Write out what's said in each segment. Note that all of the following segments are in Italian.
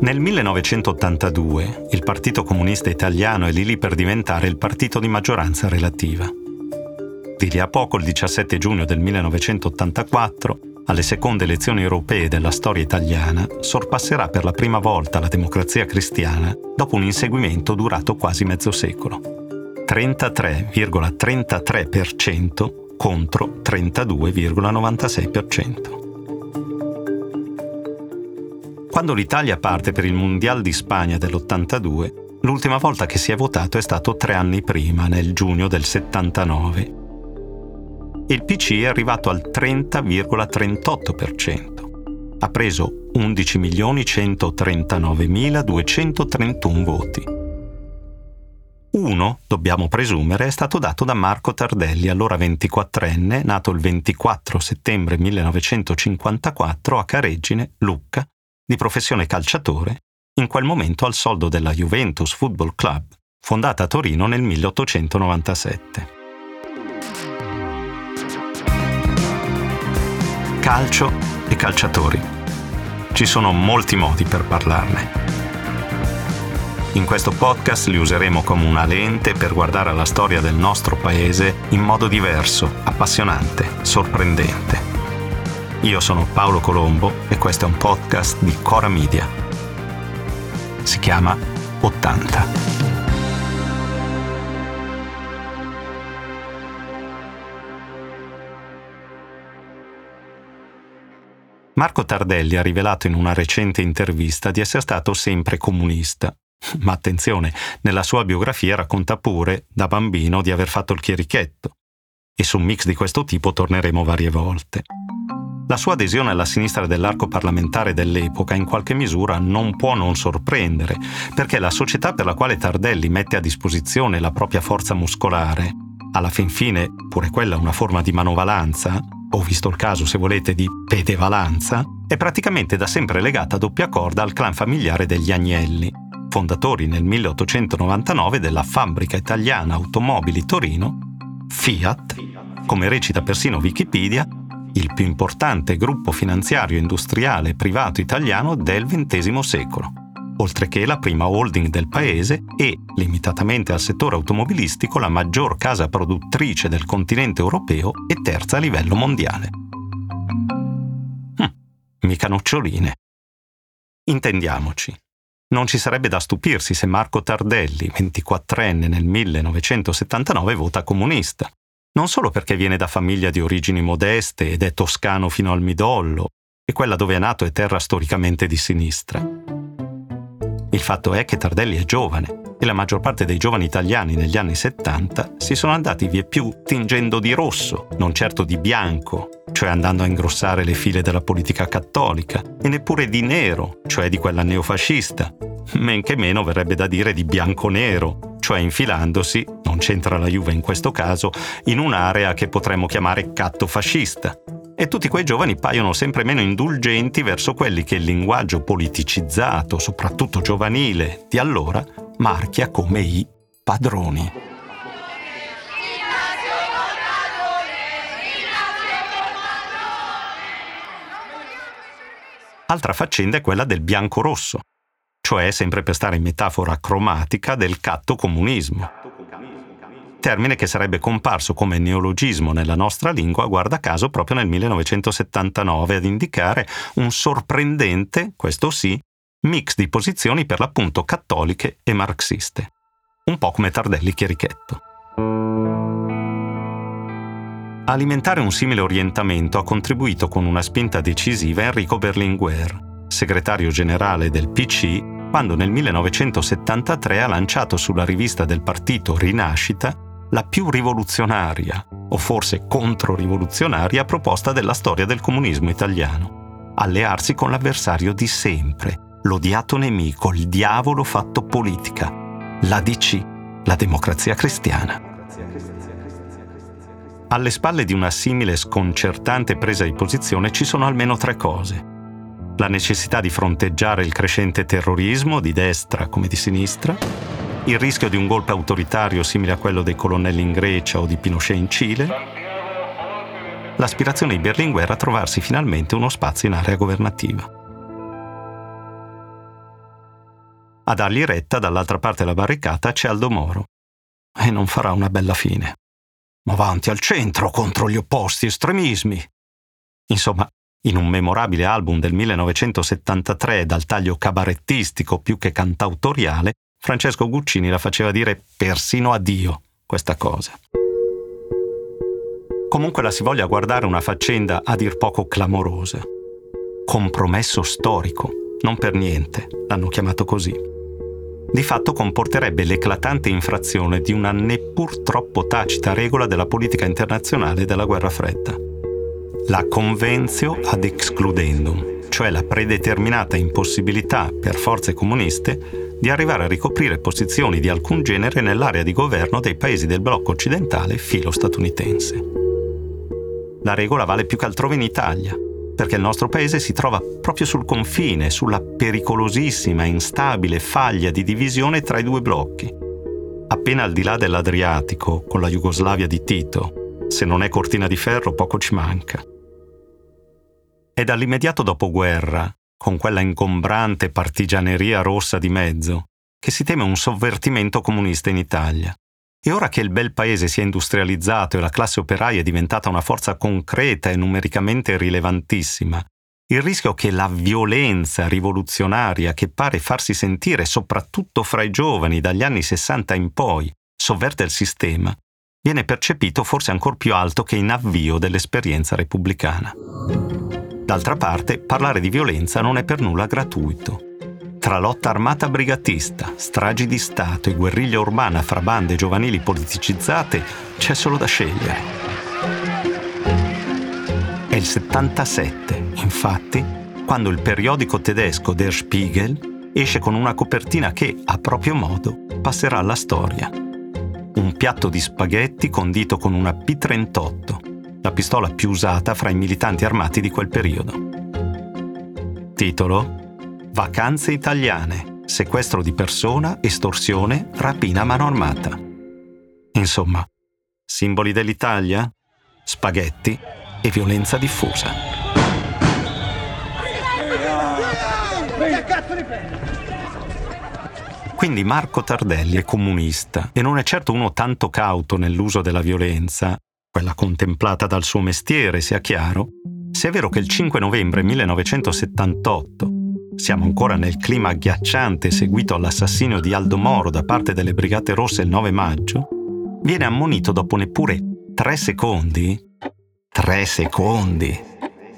Nel 1982 il Partito Comunista Italiano è lì lì per diventare il partito di maggioranza relativa. Di lì a poco, il 17 giugno del 1984, alle seconde elezioni europee della storia italiana, sorpasserà per la prima volta la democrazia cristiana dopo un inseguimento durato quasi mezzo secolo. 33,33% contro 32,96%. Quando l'Italia parte per il Mondial di Spagna dell'82, l'ultima volta che si è votato è stato tre anni prima, nel giugno del 79. Il PC è arrivato al 30,38%. Ha preso 11.139.231 voti. Uno, dobbiamo presumere, è stato dato da Marco Tardelli, allora 24enne, nato il 24 settembre 1954 a Careggine, Lucca, di professione calciatore, in quel momento al soldo della Juventus Football Club, fondata a Torino nel 1897. Calcio e calciatori. Ci sono molti modi per parlarne. In questo podcast li useremo come una lente per guardare alla storia del nostro paese in modo diverso, appassionante, sorprendente. Io sono Paolo Colombo e questo è un podcast di Cora Media. Si chiama 80. Marco Tardelli ha rivelato in una recente intervista di essere stato sempre comunista ma attenzione, nella sua biografia racconta pure, da bambino, di aver fatto il chierichetto. E su un mix di questo tipo torneremo varie volte. La sua adesione alla sinistra dell'arco parlamentare dell'epoca in qualche misura non può non sorprendere, perché la società per la quale Tardelli mette a disposizione la propria forza muscolare, alla fin fine pure quella una forma di manovalanza, o visto il caso se volete di pedevalanza, è praticamente da sempre legata a doppia corda al clan familiare degli Agnelli, fondatori nel 1899 della fabbrica italiana automobili Torino, Fiat, come recita persino Wikipedia, il più importante gruppo finanziario industriale privato italiano del XX secolo, oltre che la prima holding del paese e, limitatamente al settore automobilistico, la maggior casa produttrice del continente europeo e terza a livello mondiale. Hm, mica noccioline. Intendiamoci, non ci sarebbe da stupirsi se Marco Tardelli, 24enne nel 1979, vota comunista. Non solo perché viene da famiglia di origini modeste ed è toscano fino al midollo, e quella dove è nato è terra storicamente di sinistra. Il fatto è che Tardelli è giovane e la maggior parte dei giovani italiani negli anni 70 si sono andati vie più tingendo di rosso, non certo di bianco, cioè andando a ingrossare le file della politica cattolica, e neppure di nero, cioè di quella neofascista, men che meno verrebbe da dire di bianco-nero, cioè infilandosi, non c'entra la Juve in questo caso, in un'area che potremmo chiamare catto-fascista. E tutti quei giovani paiono sempre meno indulgenti verso quelli che il linguaggio politicizzato, soprattutto giovanile, di allora marchia come i padroni. Altra faccenda è quella del bianco-rosso, cioè, sempre per stare in metafora cromatica, del catto comunismo. Termine che sarebbe comparso come neologismo nella nostra lingua, guarda caso, proprio nel 1979 ad indicare un sorprendente, questo sì, mix di posizioni per l'appunto cattoliche e marxiste. Un po' come Tardelli Chierichetto. Alimentare un simile orientamento ha contribuito con una spinta decisiva Enrico Berlinguer, segretario generale del PC, quando nel 1973 ha lanciato sulla rivista del partito Rinascita la più rivoluzionaria, o forse controrivoluzionaria proposta della storia del comunismo italiano. Allearsi con l'avversario di sempre, l'odiato nemico, il diavolo fatto politica, la DC, la democrazia cristiana. Alle spalle di una simile sconcertante presa di posizione ci sono almeno tre cose. La necessità di fronteggiare il crescente terrorismo di destra come di sinistra, il rischio di un golpe autoritario simile a quello dei colonnelli in Grecia o di Pinochet in Cile, l'aspirazione di Berlinguer a trovarsi finalmente uno spazio in area governativa. A dargli retta dall'altra parte della barricata c'è Aldo Moro. E non farà una bella fine. Ma avanti al centro contro gli opposti estremismi. Insomma, in un memorabile album del 1973 dal taglio cabarettistico più che cantautoriale, Francesco Guccini la faceva dire persino a Dio questa cosa. Comunque la si voglia guardare una faccenda a dir poco clamorosa. Compromesso storico, non per niente l'hanno chiamato così. Di fatto comporterebbe l'eclatante infrazione di una neppur troppo tacita regola della politica internazionale della guerra fredda. La convenzio ad excludendum, cioè la predeterminata impossibilità per forze comuniste di arrivare a ricoprire posizioni di alcun genere nell'area di governo dei paesi del blocco occidentale filo statunitense. La regola vale più che altrove in Italia, perché il nostro paese si trova proprio sul confine, sulla pericolosissima e instabile faglia di divisione tra i due blocchi. Appena al di là dell'Adriatico, con la Jugoslavia di Tito, se non è cortina di ferro poco ci manca. È dall'immediato dopoguerra con quella ingombrante partigianeria rossa di mezzo, che si teme un sovvertimento comunista in Italia. E ora che il bel paese si è industrializzato e la classe operaia è diventata una forza concreta e numericamente rilevantissima, il rischio che la violenza rivoluzionaria che pare farsi sentire soprattutto fra i giovani dagli anni 60 in poi sovverte il sistema, viene percepito forse ancora più alto che in avvio dell'esperienza repubblicana. D'altra parte, parlare di violenza non è per nulla gratuito. Tra lotta armata brigatista, stragi di Stato e guerriglia urbana fra bande giovanili politicizzate c'è solo da scegliere. È il 77, infatti, quando il periodico tedesco Der Spiegel esce con una copertina che, a proprio modo, passerà alla storia. Un piatto di spaghetti condito con una P38, la pistola più usata fra i militanti armati di quel periodo. Titolo Vacanze italiane, sequestro di persona, estorsione, rapina a mano armata. Insomma, simboli dell'Italia, spaghetti e violenza diffusa. Quindi Marco Tardelli è comunista e non è certo uno tanto cauto nell'uso della violenza quella contemplata dal suo mestiere, sia chiaro, se è vero che il 5 novembre 1978, siamo ancora nel clima agghiacciante seguito all'assassinio di Aldo Moro da parte delle Brigate Rosse il 9 maggio, viene ammonito dopo neppure tre secondi, tre secondi,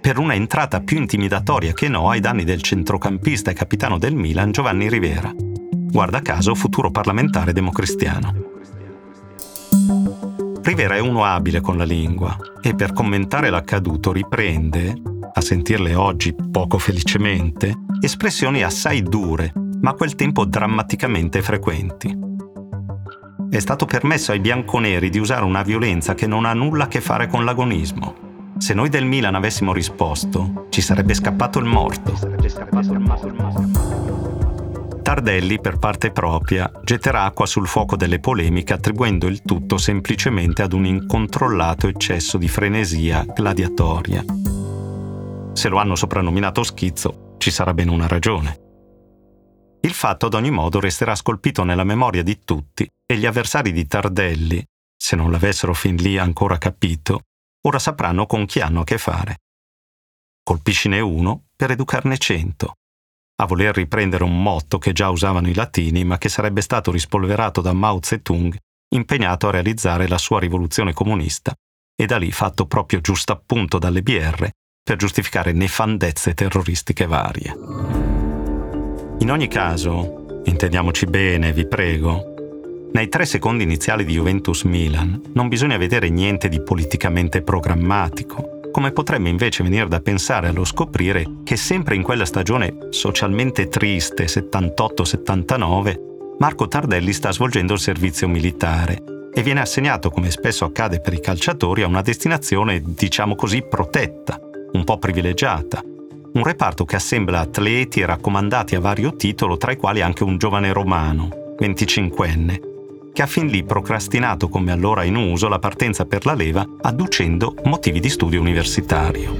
per una entrata più intimidatoria che no ai danni del centrocampista e capitano del Milan Giovanni Rivera, guarda caso futuro parlamentare democristiano. Rivera è uno abile con la lingua e per commentare l'accaduto riprende, a sentirle oggi poco felicemente, espressioni assai dure, ma a quel tempo drammaticamente frequenti. È stato permesso ai bianconeri di usare una violenza che non ha nulla a che fare con l'agonismo. Se noi del Milan avessimo risposto, ci sarebbe scappato il morto. Tardelli, per parte propria, getterà acqua sul fuoco delle polemiche attribuendo il tutto semplicemente ad un incontrollato eccesso di frenesia gladiatoria. Se lo hanno soprannominato schizzo, ci sarà ben una ragione. Il fatto ad ogni modo resterà scolpito nella memoria di tutti e gli avversari di Tardelli, se non l'avessero fin lì ancora capito, ora sapranno con chi hanno a che fare. Colpiscine uno per educarne cento a voler riprendere un motto che già usavano i latini, ma che sarebbe stato rispolverato da Mao Zedong, impegnato a realizzare la sua rivoluzione comunista, e da lì fatto proprio giusto appunto dalle BR per giustificare nefandezze terroristiche varie. In ogni caso, intendiamoci bene, vi prego, Nei tre secondi iniziali di Juventus-Milan non bisogna vedere niente di politicamente programmatico, come potrebbe invece venire da pensare allo scoprire che sempre in quella stagione socialmente triste 78-79 Marco Tardelli sta svolgendo il servizio militare e viene assegnato, come spesso accade per i calciatori, a una destinazione, diciamo così, protetta, un po' privilegiata. Un reparto che assembla atleti raccomandati a vario titolo, tra i quali anche un giovane romano, 25enne, che ha fin lì procrastinato come allora in uso la partenza per la leva adducendo motivi di studio universitario.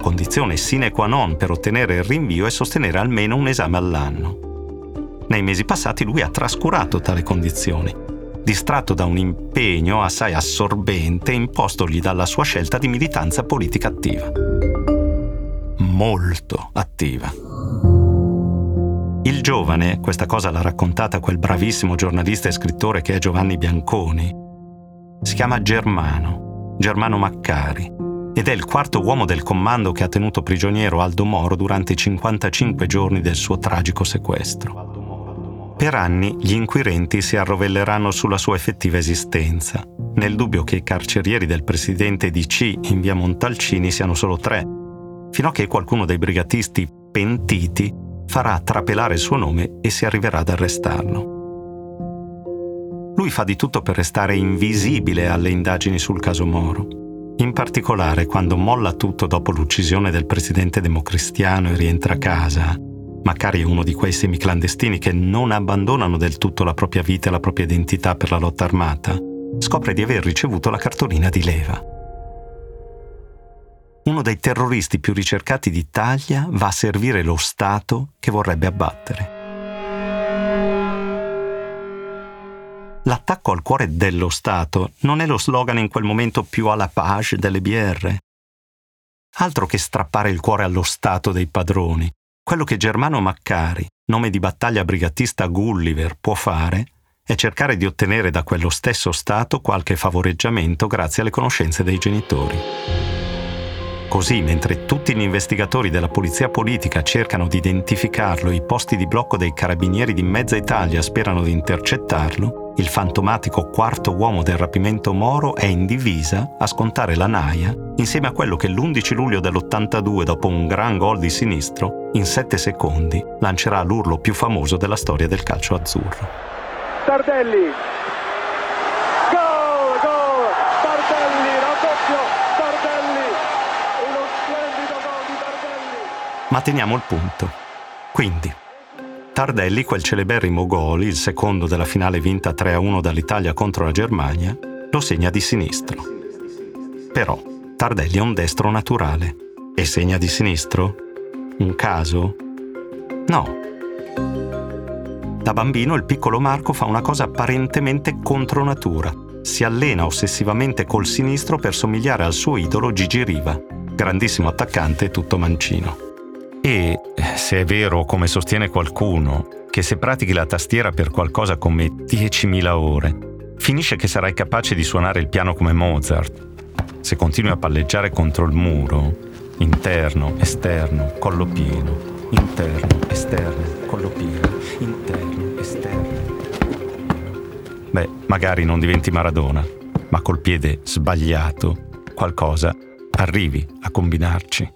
Condizione sine qua non per ottenere il rinvio è sostenere almeno un esame all'anno. Nei mesi passati lui ha trascurato tale condizione, distratto da un impegno assai assorbente impostogli dalla sua scelta di militanza politica attiva. Molto attiva. Il giovane, questa cosa l'ha raccontata quel bravissimo giornalista e scrittore che è Giovanni Bianconi, si chiama Germano, Germano Maccari, ed è il quarto uomo del comando che ha tenuto prigioniero Aldo Moro durante i 55 giorni del suo tragico sequestro. Per anni gli inquirenti si arrovelleranno sulla sua effettiva esistenza, nel dubbio che i carcerieri del presidente DC in via Montalcini siano solo tre, fino a che qualcuno dei brigatisti pentiti farà trapelare il suo nome e si arriverà ad arrestarlo. Lui fa di tutto per restare invisibile alle indagini sul caso Moro. In particolare, quando molla tutto dopo l'uccisione del presidente democristiano e rientra a casa, Macari è uno di quei semiclandestini che non abbandonano del tutto la propria vita e la propria identità per la lotta armata, scopre di aver ricevuto la cartolina di leva uno dei terroristi più ricercati d'Italia va a servire lo Stato che vorrebbe abbattere. L'attacco al cuore dello Stato non è lo slogan in quel momento più alla page delle BR. Altro che strappare il cuore allo Stato dei padroni. Quello che Germano Maccari, nome di battaglia brigatista Gulliver, può fare è cercare di ottenere da quello stesso Stato qualche favoreggiamento grazie alle conoscenze dei genitori. Così, mentre tutti gli investigatori della polizia politica cercano di identificarlo i posti di blocco dei carabinieri di mezza Italia sperano di intercettarlo, il fantomatico quarto uomo del rapimento Moro è in divisa a scontare la naia insieme a quello che l'11 luglio dell'82, dopo un gran gol di sinistro, in 7 secondi lancerà l'urlo più famoso della storia del calcio azzurro. Tardelli Ma teniamo il punto. Quindi, Tardelli, quel celeberrimo gol, il secondo della finale vinta 3-1 dall'Italia contro la Germania, lo segna di sinistro. Però Tardelli è un destro naturale. E segna di sinistro? Un caso? No. Da bambino il piccolo Marco fa una cosa apparentemente contro natura. Si allena ossessivamente col sinistro per somigliare al suo idolo Gigi Riva, grandissimo attaccante tutto mancino. E se è vero, come sostiene qualcuno, che se pratichi la tastiera per qualcosa come 10.000 ore, finisce che sarai capace di suonare il piano come Mozart. Se continui a palleggiare contro il muro, interno, esterno, collo pieno, interno, esterno, collo pieno, interno, esterno. Beh, magari non diventi Maradona, ma col piede sbagliato qualcosa arrivi a combinarci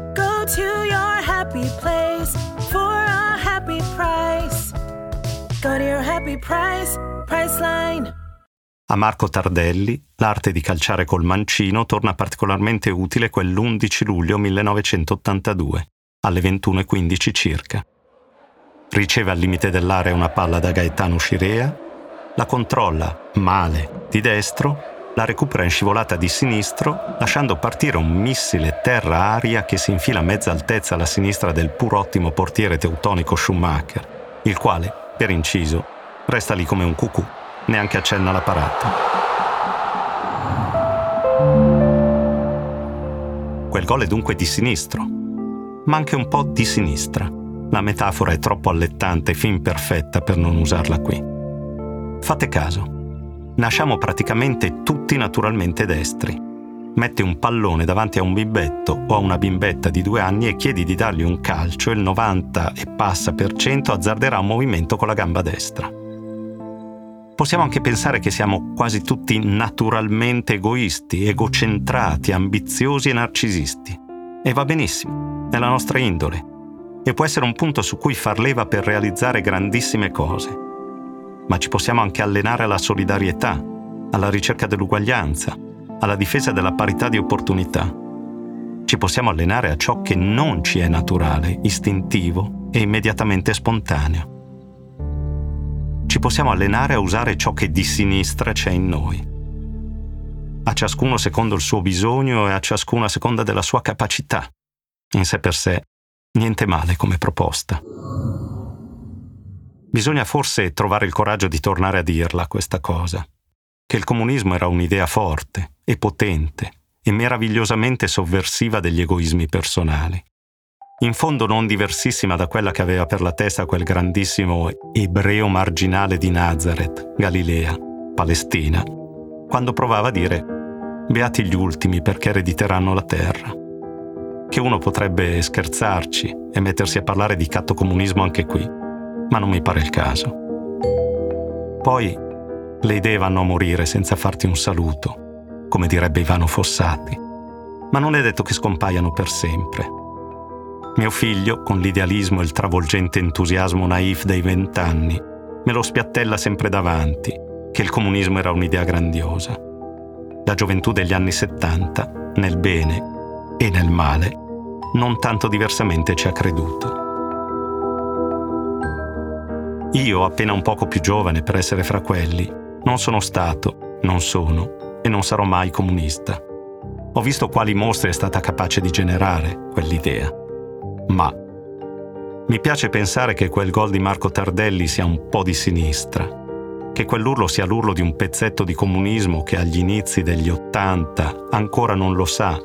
Go to your happy place for a happy price. Go to your happy price, Priceline. A Marco Tardelli l'arte di calciare col mancino torna particolarmente utile quell'11 luglio 1982, alle 21.15 circa. Riceve al limite dell'area una palla da Gaetano Scirea, la controlla male di destro la recupera in scivolata di sinistro, lasciando partire un missile terra-aria che si infila a mezza altezza alla sinistra del pur ottimo portiere teutonico Schumacher, il quale, per inciso, resta lì come un cucù, neanche accenna la parata. Quel gol è dunque di sinistro, ma anche un po' di sinistra. La metafora è troppo allettante e fin perfetta per non usarla qui. Fate caso nasciamo praticamente tutti naturalmente destri metti un pallone davanti a un bimbetto o a una bimbetta di due anni e chiedi di dargli un calcio, il 90 e passa per cento azzarderà un movimento con la gamba destra. Possiamo anche pensare che siamo quasi tutti naturalmente egoisti, egocentrati, ambiziosi e narcisisti. E va benissimo, è la nostra indole. E può essere un punto su cui far leva per realizzare grandissime cose. Ma ci possiamo anche allenare alla solidarietà, alla ricerca dell'uguaglianza, alla difesa della parità di opportunità. Ci possiamo allenare a ciò che non ci è naturale, istintivo e immediatamente spontaneo. Ci possiamo allenare a usare ciò che di sinistra c'è in noi. A ciascuno secondo il suo bisogno e a ciascuno a seconda della sua capacità. In sé per sé, niente male come proposta. Bisogna forse trovare il coraggio di tornare a dirla questa cosa che il comunismo era un'idea forte e potente e meravigliosamente sovversiva degli egoismi personali. In fondo non diversissima da quella che aveva per la testa quel grandissimo ebreo marginale di Nazareth, Galilea, Palestina, quando provava a dire Beati gli ultimi perché erediteranno la terra. Che uno potrebbe scherzarci e mettersi a parlare di cattocomunismo anche qui, ma non mi pare il caso. Poi le idee vanno a morire senza farti un saluto, come direbbe Ivano Fossati, ma non è detto che scompaiano per sempre. Mio figlio, con l'idealismo e il travolgente entusiasmo naif dei vent'anni, me lo spiattella sempre davanti, che il comunismo era un'idea grandiosa. La gioventù degli anni 70, nel bene e nel male, non tanto diversamente ci ha creduto. Io, appena un poco più giovane per essere fra quelli, non sono stato, non sono e non sarò mai comunista. Ho visto quali mostri è stata capace di generare quell'idea. Ma mi piace pensare che quel gol di Marco Tardelli sia un po' di sinistra, che quell'urlo sia l'urlo di un pezzetto di comunismo che agli inizi degli Ottanta ancora non lo sa,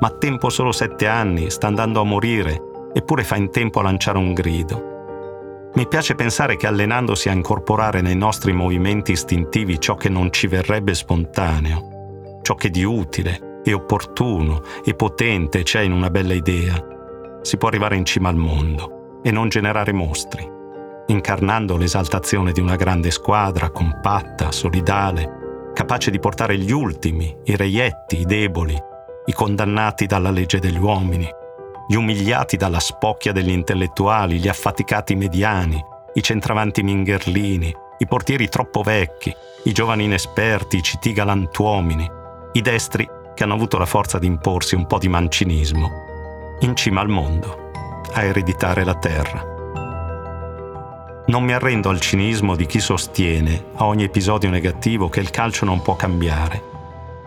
ma a tempo solo sette anni sta andando a morire, eppure fa in tempo a lanciare un grido. Mi piace pensare che allenandosi a incorporare nei nostri movimenti istintivi ciò che non ci verrebbe spontaneo, ciò che di utile e opportuno e potente c'è in una bella idea, si può arrivare in cima al mondo e non generare mostri, incarnando l'esaltazione di una grande squadra compatta, solidale, capace di portare gli ultimi, i reietti, i deboli, i condannati dalla legge degli uomini, gli umiliati dalla spocchia degli intellettuali, gli affaticati mediani, i centravanti mingherlini, i portieri troppo vecchi, i giovani inesperti, i CT galantuomini, i destri che hanno avuto la forza di imporsi un po' di mancinismo, in cima al mondo, a ereditare la terra. Non mi arrendo al cinismo di chi sostiene, a ogni episodio negativo, che il calcio non può cambiare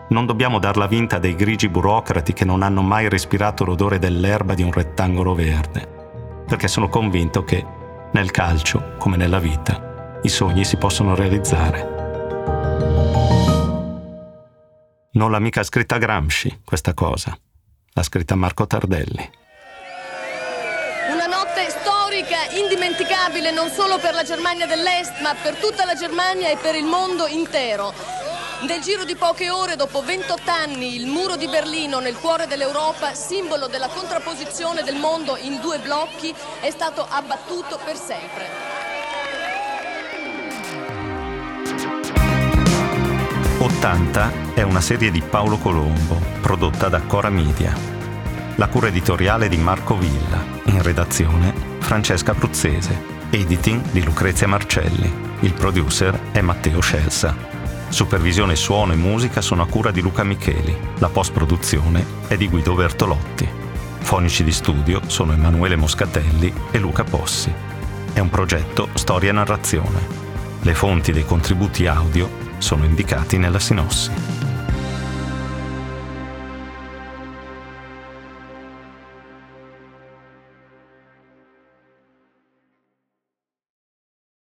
non dobbiamo darla vinta dei grigi burocrati che non hanno mai respirato l'odore dell'erba di un rettangolo verde, perché sono convinto che, nel calcio, come nella vita, i sogni si possono realizzare. Non l'ha mica scritta Gramsci, questa cosa. L'ha scritta Marco Tardelli. Una notte storica, indimenticabile non solo per la Germania dell'Est, ma per tutta la Germania e per il mondo intero. Nel giro di poche ore, dopo 28 anni, il muro di Berlino nel cuore dell'Europa, simbolo della contrapposizione del mondo in due blocchi, è stato abbattuto per sempre. Ottanta è una serie di Paolo Colombo, prodotta da Cora Media. La cura editoriale di Marco Villa, in redazione Francesca Bruzzese, editing di Lucrezia Marcelli. Il producer è Matteo Scelsa. Supervisione suono e musica sono a cura di Luca Micheli. La post-produzione è di Guido Bertolotti. Fonici di studio sono Emanuele Moscatelli e Luca Possi. È un progetto Storia e Narrazione. Le fonti dei contributi audio sono indicati nella sinossi.